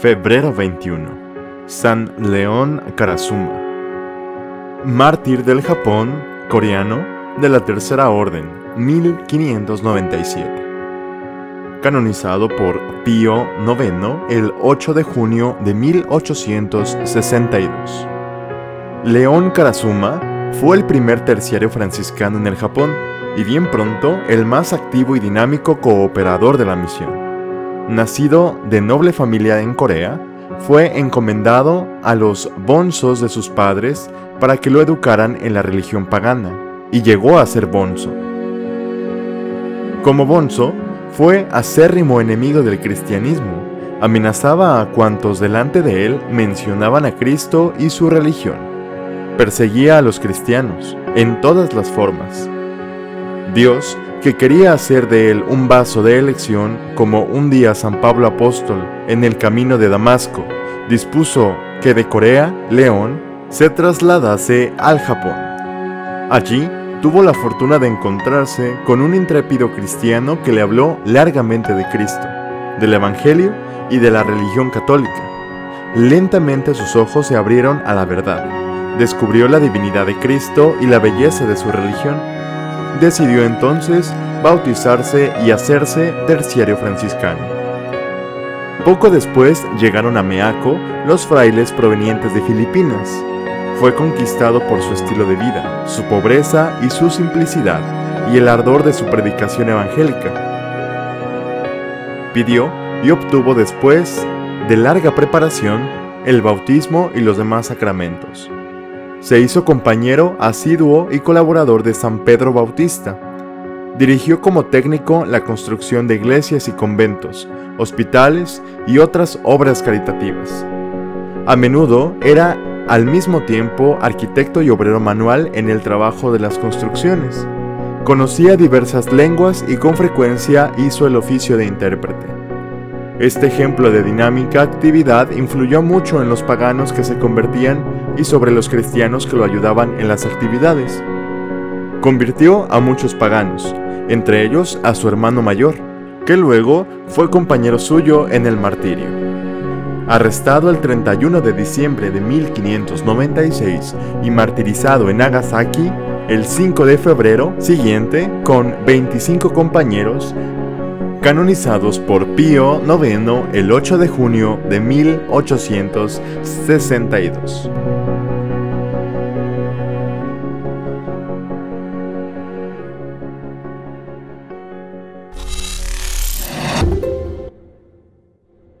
Febrero 21. San León Karasuma. Mártir del Japón, coreano, de la Tercera Orden, 1597. Canonizado por Pío IX el 8 de junio de 1862. León Karasuma fue el primer terciario franciscano en el Japón y bien pronto el más activo y dinámico cooperador de la misión. Nacido de noble familia en Corea, fue encomendado a los bonzos de sus padres para que lo educaran en la religión pagana, y llegó a ser bonzo. Como bonzo, fue acérrimo enemigo del cristianismo, amenazaba a cuantos delante de él mencionaban a Cristo y su religión, perseguía a los cristianos en todas las formas. Dios que quería hacer de él un vaso de elección, como un día San Pablo Apóstol, en el camino de Damasco, dispuso que de Corea, León, se trasladase al Japón. Allí tuvo la fortuna de encontrarse con un intrépido cristiano que le habló largamente de Cristo, del Evangelio y de la religión católica. Lentamente sus ojos se abrieron a la verdad. Descubrió la divinidad de Cristo y la belleza de su religión decidió entonces bautizarse y hacerse terciario franciscano. Poco después llegaron a Meaco los frailes provenientes de Filipinas. Fue conquistado por su estilo de vida, su pobreza y su simplicidad, y el ardor de su predicación evangélica. Pidió y obtuvo después de larga preparación el bautismo y los demás sacramentos. Se hizo compañero asiduo y colaborador de San Pedro Bautista. Dirigió como técnico la construcción de iglesias y conventos, hospitales y otras obras caritativas. A menudo era al mismo tiempo arquitecto y obrero manual en el trabajo de las construcciones. Conocía diversas lenguas y con frecuencia hizo el oficio de intérprete. Este ejemplo de dinámica actividad influyó mucho en los paganos que se convertían y sobre los cristianos que lo ayudaban en las actividades. Convirtió a muchos paganos, entre ellos a su hermano mayor, que luego fue compañero suyo en el martirio. Arrestado el 31 de diciembre de 1596 y martirizado en Nagasaki, el 5 de febrero siguiente, con 25 compañeros, canonizados por Pío IX el 8 de junio de 1862.